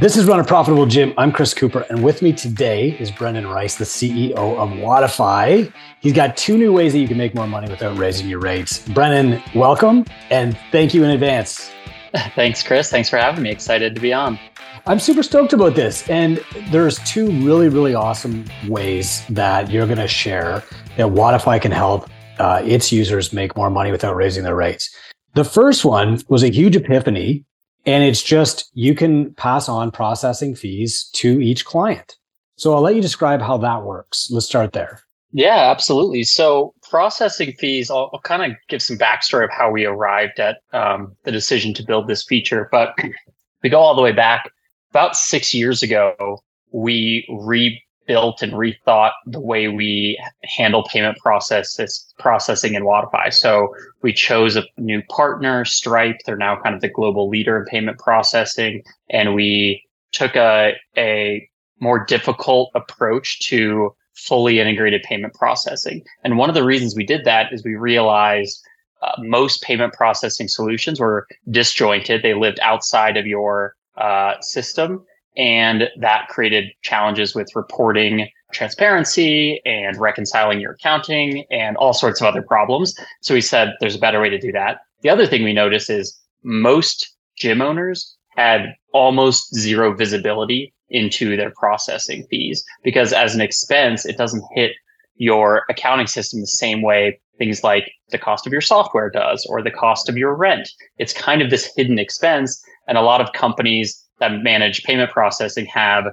This is Run a Profitable Gym. I'm Chris Cooper, and with me today is Brendan Rice, the CEO of Wodify. He's got two new ways that you can make more money without raising your rates. Brendan, welcome, and thank you in advance. Thanks, Chris. Thanks for having me. Excited to be on. I'm super stoked about this. And there's two really, really awesome ways that you're going to share that Wodify can help uh, its users make more money without raising their rates. The first one was a huge epiphany and it's just you can pass on processing fees to each client. So I'll let you describe how that works. Let's start there. Yeah, absolutely. So processing fees, I'll, I'll kind of give some backstory of how we arrived at um, the decision to build this feature. But we go all the way back about six years ago. We re built and rethought the way we handle payment processes processing in Wodify. So we chose a new partner, Stripe. They're now kind of the global leader in payment processing. And we took a, a more difficult approach to fully integrated payment processing. And one of the reasons we did that is we realized uh, most payment processing solutions were disjointed. They lived outside of your uh, system and that created challenges with reporting transparency and reconciling your accounting and all sorts of other problems. So we said there's a better way to do that. The other thing we noticed is most gym owners had almost zero visibility into their processing fees because as an expense, it doesn't hit your accounting system the same way things like the cost of your software does or the cost of your rent. It's kind of this hidden expense. And a lot of companies that manage payment processing have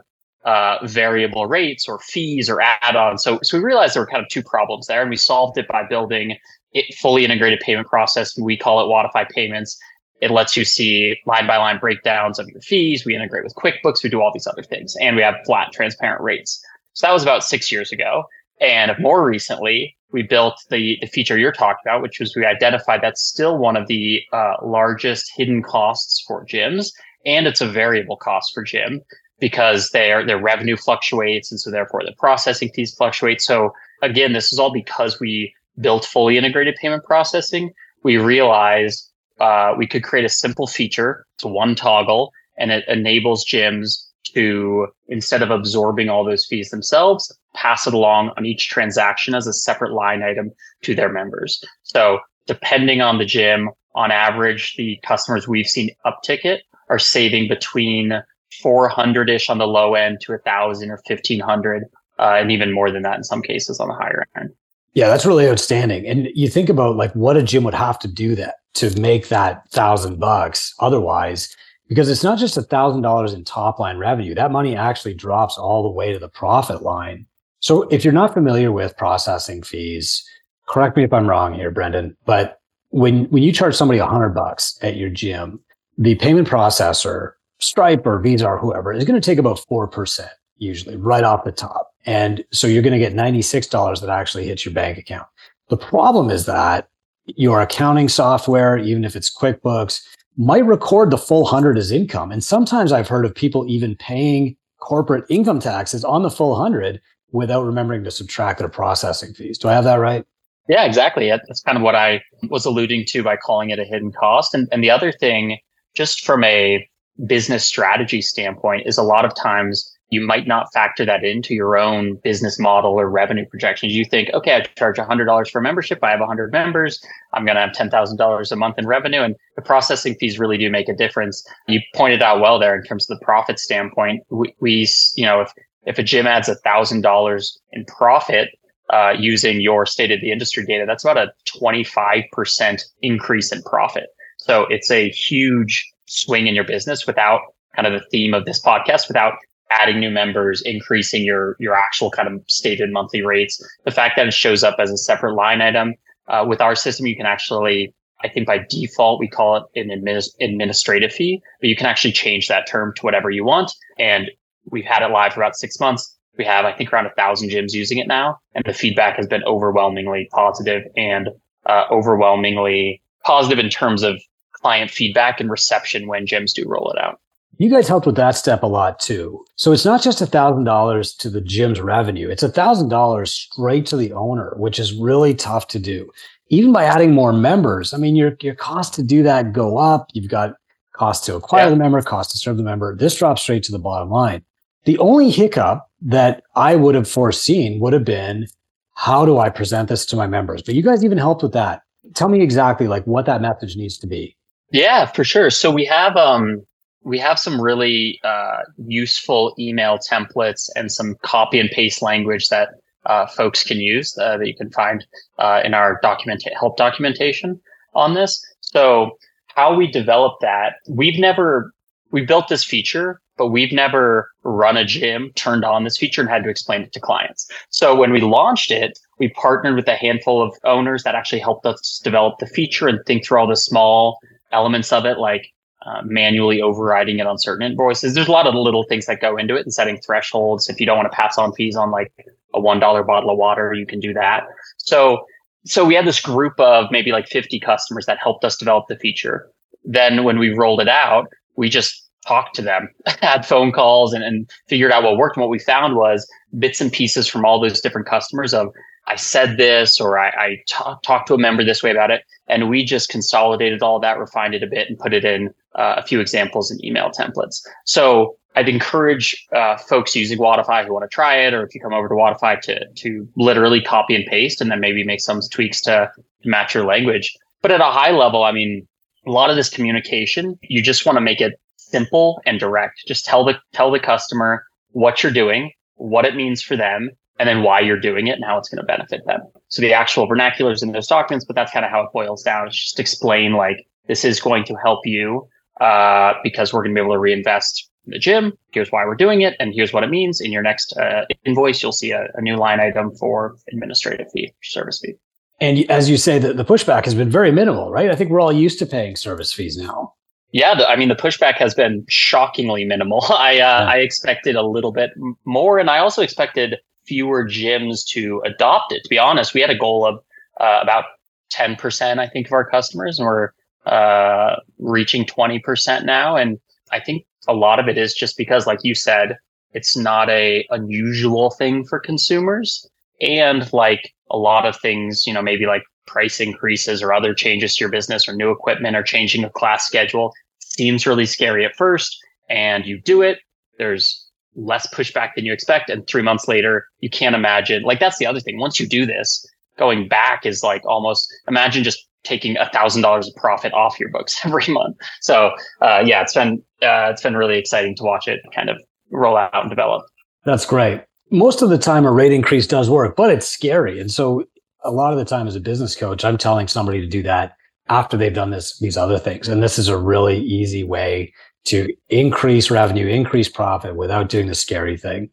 uh, variable rates or fees or add-ons. So, so we realized there were kind of two problems there, and we solved it by building it fully integrated payment process. We call it Wodify Payments. It lets you see line by line breakdowns of your fees. We integrate with QuickBooks. We do all these other things, and we have flat, transparent rates. So that was about six years ago. And more recently, we built the, the feature you're talking about, which was we identified that's still one of the uh, largest hidden costs for gyms and it's a variable cost for gym because their their revenue fluctuates and so therefore the processing fees fluctuate. So again, this is all because we built fully integrated payment processing. We realized uh, we could create a simple feature. It's one toggle and it enables gyms to instead of absorbing all those fees themselves, pass it along on each transaction as a separate line item to their members. So depending on the gym, on average, the customers we've seen uptick it are saving between 400 ish on the low end to a thousand or 1500 uh, and even more than that in some cases on the higher end. Yeah, that's really outstanding. And you think about like what a gym would have to do that to make that thousand bucks otherwise, because it's not just a thousand dollars in top line revenue. That money actually drops all the way to the profit line. So if you're not familiar with processing fees, correct me if I'm wrong here, Brendan, but when when you charge somebody a hundred bucks at your gym, the payment processor, Stripe or Visa or whoever, is going to take about 4% usually right off the top. And so you're going to get $96 that actually hits your bank account. The problem is that your accounting software, even if it's QuickBooks, might record the full hundred as income. And sometimes I've heard of people even paying corporate income taxes on the full hundred without remembering to subtract their processing fees. Do I have that right? Yeah, exactly. That's kind of what I was alluding to by calling it a hidden cost. And, and the other thing just from a business strategy standpoint is a lot of times you might not factor that into your own business model or revenue projections. You think, okay, I charge $100 for membership. I have 100 members. I'm going to have $10,000 a month in revenue. And the processing fees really do make a difference. You pointed out well there in terms of the profit standpoint. We, we you know, if, if a gym adds $1,000 in profit, uh, using your state of the industry data, that's about a 25% increase in profit. So it's a huge swing in your business without kind of the theme of this podcast, without adding new members, increasing your your actual kind of stated monthly rates. The fact that it shows up as a separate line item uh, with our system, you can actually, I think by default we call it an administ- administrative fee, but you can actually change that term to whatever you want. And we've had it live for about six months. We have, I think, around a thousand gyms using it now, and the feedback has been overwhelmingly positive and uh, overwhelmingly positive in terms of client feedback and reception when gyms do roll it out. You guys helped with that step a lot too. So it's not just a thousand dollars to the gym's revenue. It's a thousand dollars straight to the owner, which is really tough to do. Even by adding more members, I mean, your, your cost to do that go up. You've got cost to acquire yeah. the member, cost to serve the member. This drops straight to the bottom line. The only hiccup that I would have foreseen would have been how do I present this to my members? But you guys even helped with that. Tell me exactly like what that message needs to be. Yeah, for sure. So we have um we have some really uh, useful email templates and some copy and paste language that uh, folks can use uh, that you can find uh, in our document help documentation on this. So how we develop that, we've never we built this feature, but we've never run a gym, turned on this feature, and had to explain it to clients. So when we launched it, we partnered with a handful of owners that actually helped us develop the feature and think through all the small elements of it, like uh, manually overriding it on certain invoices. There's a lot of little things that go into it and setting thresholds. If you don't want to pass on fees on like a one dollar bottle of water, you can do that. So so we had this group of maybe like 50 customers that helped us develop the feature. Then when we rolled it out, we just talked to them, had phone calls and, and figured out what worked. And what we found was bits and pieces from all those different customers of I said this or I, I t- talked to a member this way about it. And we just consolidated all that, refined it a bit and put it in uh, a few examples in email templates. So I'd encourage uh, folks using Wodify who want to try it, or if you come over to Wodify to to literally copy and paste, and then maybe make some tweaks to match your language. But at a high level, I mean, a lot of this communication, you just want to make it simple and direct. Just tell the tell the customer what you're doing, what it means for them, and then why you're doing it and how it's going to benefit them. So the actual vernaculars in those documents, but that's kind of how it boils down. It's just explain like this is going to help you uh, because we're going to be able to reinvest in the gym. Here's why we're doing it, and here's what it means. In your next uh, invoice, you'll see a, a, new line item for administrative fee, service fee. And as you say, the, the pushback has been very minimal, right? I think we're all used to paying service fees now. Yeah, the, I mean the pushback has been shockingly minimal. I uh, yeah. I expected a little bit more, and I also expected fewer gyms to adopt it. To be honest, we had a goal of uh, about ten percent, I think, of our customers, and we're uh, reaching 20% now. And I think a lot of it is just because, like you said, it's not a unusual thing for consumers. And like a lot of things, you know, maybe like price increases or other changes to your business or new equipment or changing a class schedule seems really scary at first. And you do it. There's less pushback than you expect. And three months later, you can't imagine. Like that's the other thing. Once you do this, going back is like almost imagine just taking a thousand dollars of profit off your books every month. So uh, yeah, it's been uh, it's been really exciting to watch it kind of roll out and develop. That's great. Most of the time, a rate increase does work, but it's scary. And so a lot of the time, as a business coach, I'm telling somebody to do that after they've done this these other things. And this is a really easy way to increase revenue, increase profit without doing the scary thing.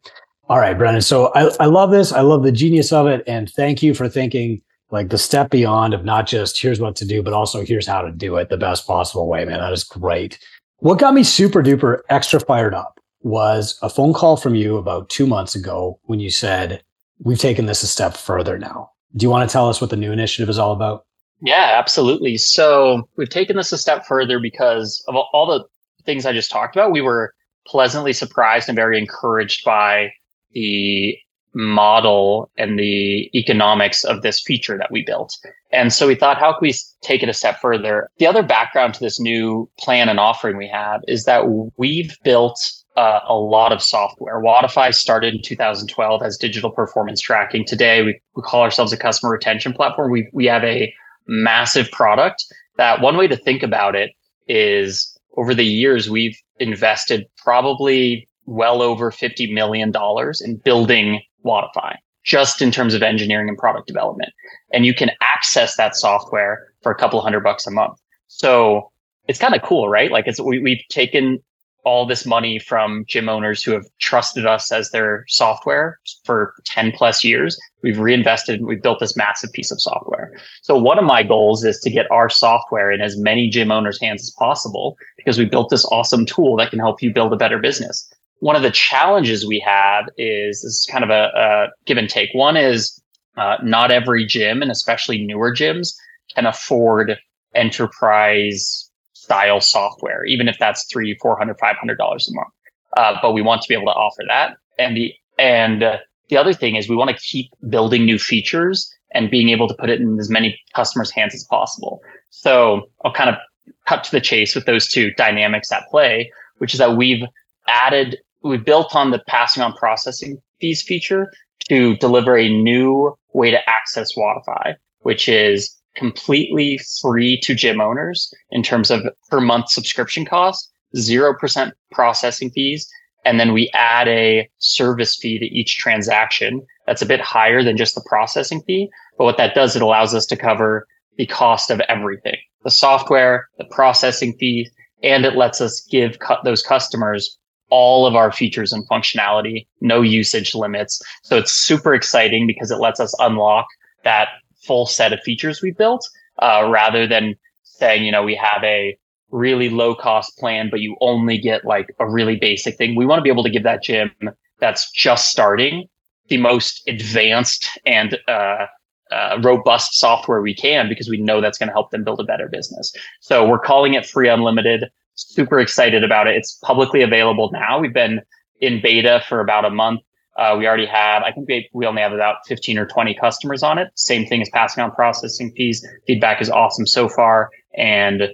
All right, Brendan. So I, I love this. I love the genius of it. And thank you for thinking like the step beyond of not just here's what to do, but also here's how to do it the best possible way, man. That is great. What got me super duper extra fired up was a phone call from you about two months ago when you said, we've taken this a step further now. Do you want to tell us what the new initiative is all about? Yeah, absolutely. So we've taken this a step further because of all the things I just talked about. We were pleasantly surprised and very encouraged by the model and the economics of this feature that we built. And so we thought, how can we take it a step further? The other background to this new plan and offering we have is that we've built uh, a lot of software. Wodify started in 2012 as digital performance tracking. Today, we, we call ourselves a customer retention platform. We, we have a massive product that one way to think about it is over the years, we've invested probably well over $50 million in building Wodify, just in terms of engineering and product development. And you can access that software for a couple hundred bucks a month. So it's kind of cool, right? Like it's, we, we've taken all this money from gym owners who have trusted us as their software for 10 plus years. We've reinvested and we've built this massive piece of software. So one of my goals is to get our software in as many gym owners' hands as possible because we built this awesome tool that can help you build a better business one of the challenges we have is this is kind of a, a give and take. One is uh, not every gym, and especially newer gyms, can afford enterprise style software, even if that's three, four hundred, five hundred dollars a month. Uh, but we want to be able to offer that. And the and uh, the other thing is we want to keep building new features and being able to put it in as many customers' hands as possible. So I'll kind of cut to the chase with those two dynamics at play, which is that we've added, we've built on the passing on processing fees feature to deliver a new way to access Wodify, which is completely free to gym owners in terms of per month subscription cost, 0% processing fees. And then we add a service fee to each transaction that's a bit higher than just the processing fee. But what that does, it allows us to cover the cost of everything, the software, the processing fee, and it lets us give those customers all of our features and functionality, no usage limits. So it's super exciting because it lets us unlock that full set of features we built, uh, rather than saying, you know, we have a really low cost plan, but you only get like a really basic thing. We want to be able to give that gym that's just starting the most advanced and uh, uh, robust software we can because we know that's going to help them build a better business. So we're calling it free unlimited. Super excited about it. It's publicly available now. We've been in beta for about a month. Uh, we already have, I think we, we only have about 15 or 20 customers on it. Same thing as passing on processing fees. Feedback is awesome so far. And uh,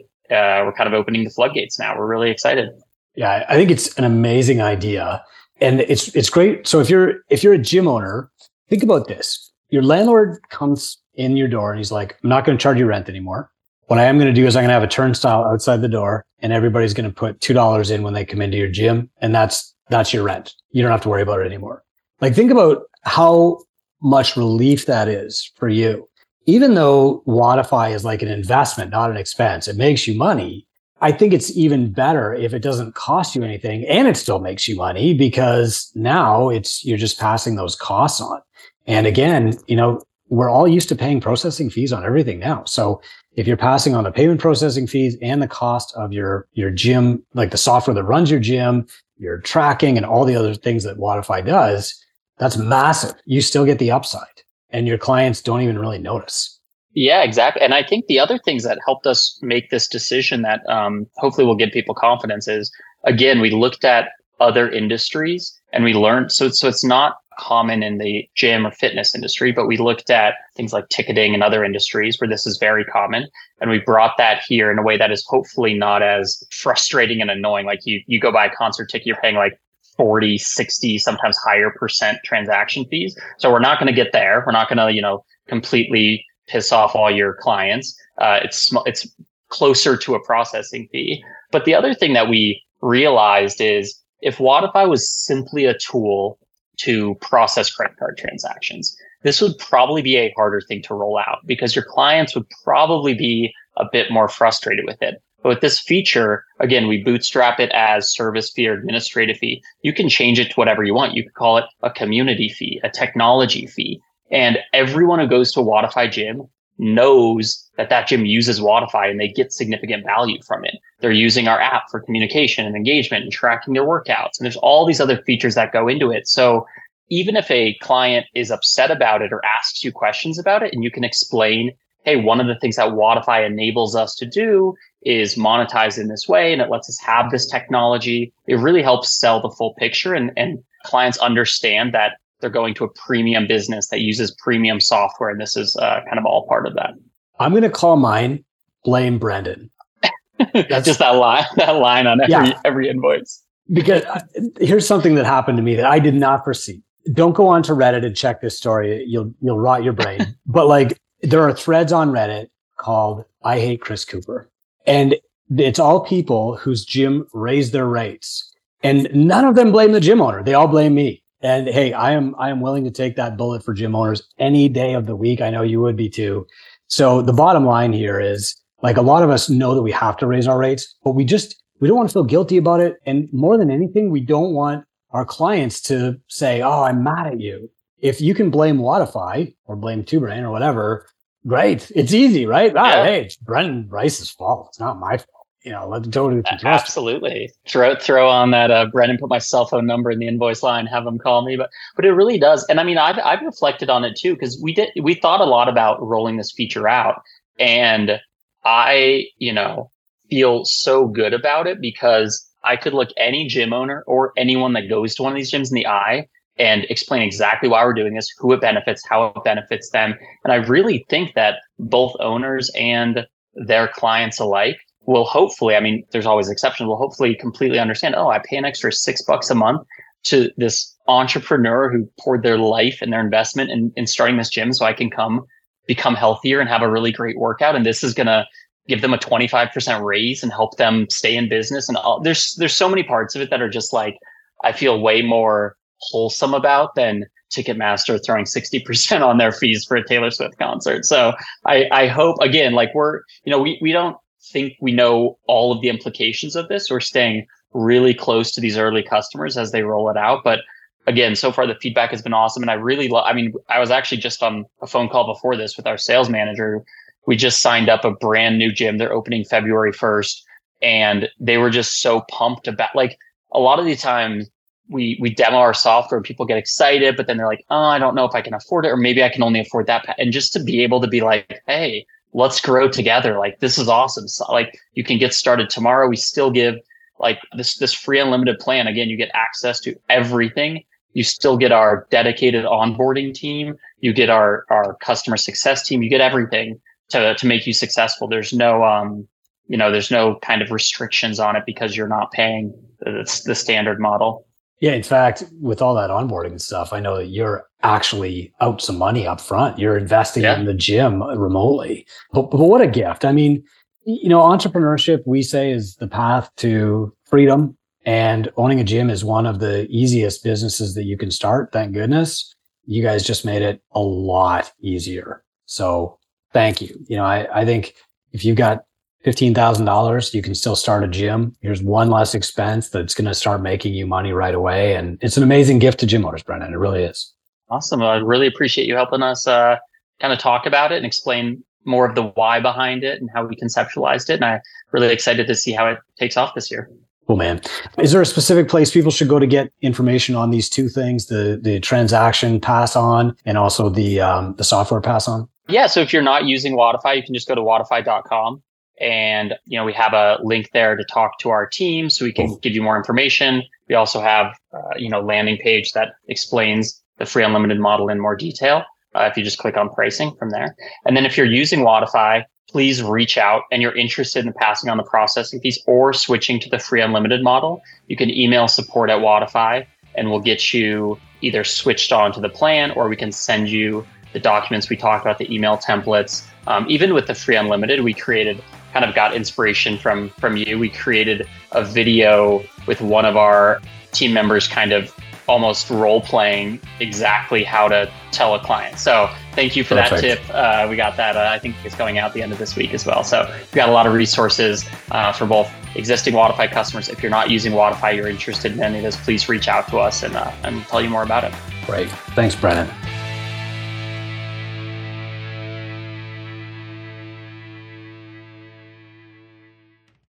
we're kind of opening the floodgates now. We're really excited. Yeah, I think it's an amazing idea. And it's it's great. So if you're if you're a gym owner, think about this. Your landlord comes in your door and he's like, I'm not going to charge you rent anymore. What I am going to do is I'm going to have a turnstile outside the door and everybody's going to put $2 in when they come into your gym. And that's, that's your rent. You don't have to worry about it anymore. Like think about how much relief that is for you. Even though Wodify is like an investment, not an expense, it makes you money. I think it's even better if it doesn't cost you anything and it still makes you money because now it's, you're just passing those costs on. And again, you know, we're all used to paying processing fees on everything now. So if you're passing on the payment processing fees and the cost of your, your gym, like the software that runs your gym, your tracking and all the other things that Wodify does, that's massive. You still get the upside and your clients don't even really notice. Yeah, exactly. And I think the other things that helped us make this decision that um, hopefully will give people confidence is again, we looked at other industries and we learned. So, so it's not common in the gym or fitness industry, but we looked at things like ticketing and other industries where this is very common. And we brought that here in a way that is hopefully not as frustrating and annoying. Like you, you go buy a concert ticket, you're paying like 40, 60, sometimes higher percent transaction fees. So we're not going to get there. We're not going to, you know, completely piss off all your clients. Uh, it's, it's closer to a processing fee. But the other thing that we realized is if Wodify was simply a tool to process credit card transactions, this would probably be a harder thing to roll out because your clients would probably be a bit more frustrated with it. But with this feature, again, we bootstrap it as service fee or administrative fee. You can change it to whatever you want. You could call it a community fee, a technology fee. And everyone who goes to a Wodify gym knows that that gym uses Wodify and they get significant value from it. They're using our app for communication and engagement and tracking their workouts. And there's all these other features that go into it. So even if a client is upset about it or asks you questions about it and you can explain, hey, one of the things that Wodify enables us to do is monetize in this way and it lets us have this technology. It really helps sell the full picture and, and clients understand that they're going to a premium business that uses premium software. And this is uh, kind of all part of that. I'm going to call mine blame Brendan. That's just that line, that line on every, yeah. every invoice. Because uh, here's something that happened to me that I did not foresee. Don't go on to Reddit and check this story. You'll, you'll rot your brain. but like there are threads on Reddit called I hate Chris Cooper and it's all people whose gym raised their rates and none of them blame the gym owner. They all blame me. And hey, I am I am willing to take that bullet for gym owners any day of the week. I know you would be too. So the bottom line here is like a lot of us know that we have to raise our rates, but we just we don't want to feel guilty about it. And more than anything, we don't want our clients to say, "Oh, I'm mad at you." If you can blame Wodify or blame TwoBrain or whatever, great. It's easy, right? Ah, yeah. hey, it's Brendan Rice's fault. It's not my fault you know, let the total Absolutely. Throw throw on that uh Brendan put my cell phone number in the invoice line, have them call me. But but it really does. And I mean I've I've reflected on it too, because we did we thought a lot about rolling this feature out. And I, you know, feel so good about it because I could look any gym owner or anyone that goes to one of these gyms in the eye and explain exactly why we're doing this, who it benefits, how it benefits them. And I really think that both owners and their clients alike will hopefully, I mean, there's always exceptions, will hopefully completely understand, oh, I pay an extra six bucks a month to this entrepreneur who poured their life and their investment in, in starting this gym so I can come become healthier and have a really great workout. And this is going to give them a 25% raise and help them stay in business. And all, there's, there's so many parts of it that are just like, I feel way more wholesome about than Ticketmaster throwing 60% on their fees for a Taylor Swift concert. So I, I hope again, like we're, you know, we, we don't think we know all of the implications of this. We're staying really close to these early customers as they roll it out. But again, so far the feedback has been awesome. And I really love, I mean, I was actually just on a phone call before this with our sales manager. We just signed up a brand new gym. They're opening February 1st. And they were just so pumped about like a lot of the times we we demo our software and people get excited but then they're like oh i don't know if i can afford it or maybe i can only afford that and just to be able to be like hey let's grow together. Like this is awesome. So, like you can get started tomorrow. We still give like this this free unlimited plan. Again you get access to everything. You still get our dedicated onboarding team. You get our our customer success team. You get everything to to make you successful. There's no um you know there's no kind of restrictions on it because you're not paying the, the standard model yeah, in fact, with all that onboarding and stuff, I know that you're actually out some money up front. You're investing yeah. in the gym uh, remotely. But, but what a gift. I mean, you know, entrepreneurship, we say, is the path to freedom. And owning a gym is one of the easiest businesses that you can start. Thank goodness. You guys just made it a lot easier. So thank you. You know, I, I think if you got $15,000, you can still start a gym. Here's one less expense that's going to start making you money right away. And it's an amazing gift to gym owners, Brendan. It really is. Awesome. I really appreciate you helping us uh, kind of talk about it and explain more of the why behind it and how we conceptualized it. And I'm really excited to see how it takes off this year. Cool, man. Is there a specific place people should go to get information on these two things, the the transaction pass on and also the um, the software pass on? Yeah. So if you're not using Wodify, you can just go to wodify.com and, you know, we have a link there to talk to our team so we can give you more information. We also have, uh, you know, landing page that explains the free unlimited model in more detail. Uh, if you just click on pricing from there. And then if you're using Wodify, please reach out and you're interested in passing on the processing fees or switching to the free unlimited model. You can email support at Wodify and we'll get you either switched on to the plan or we can send you the documents we talked about, the email templates. Um, even with the free unlimited, we created kind of got inspiration from from you. We created a video with one of our team members kind of almost role playing exactly how to tell a client. So thank you for Perfect. that tip. Uh, we got that. Uh, I think it's going out the end of this week as well. So we got a lot of resources uh, for both existing Wodify customers. If you're not using Wodify, you're interested in any of this, please reach out to us and, uh, and tell you more about it. Great. Thanks, Brendan.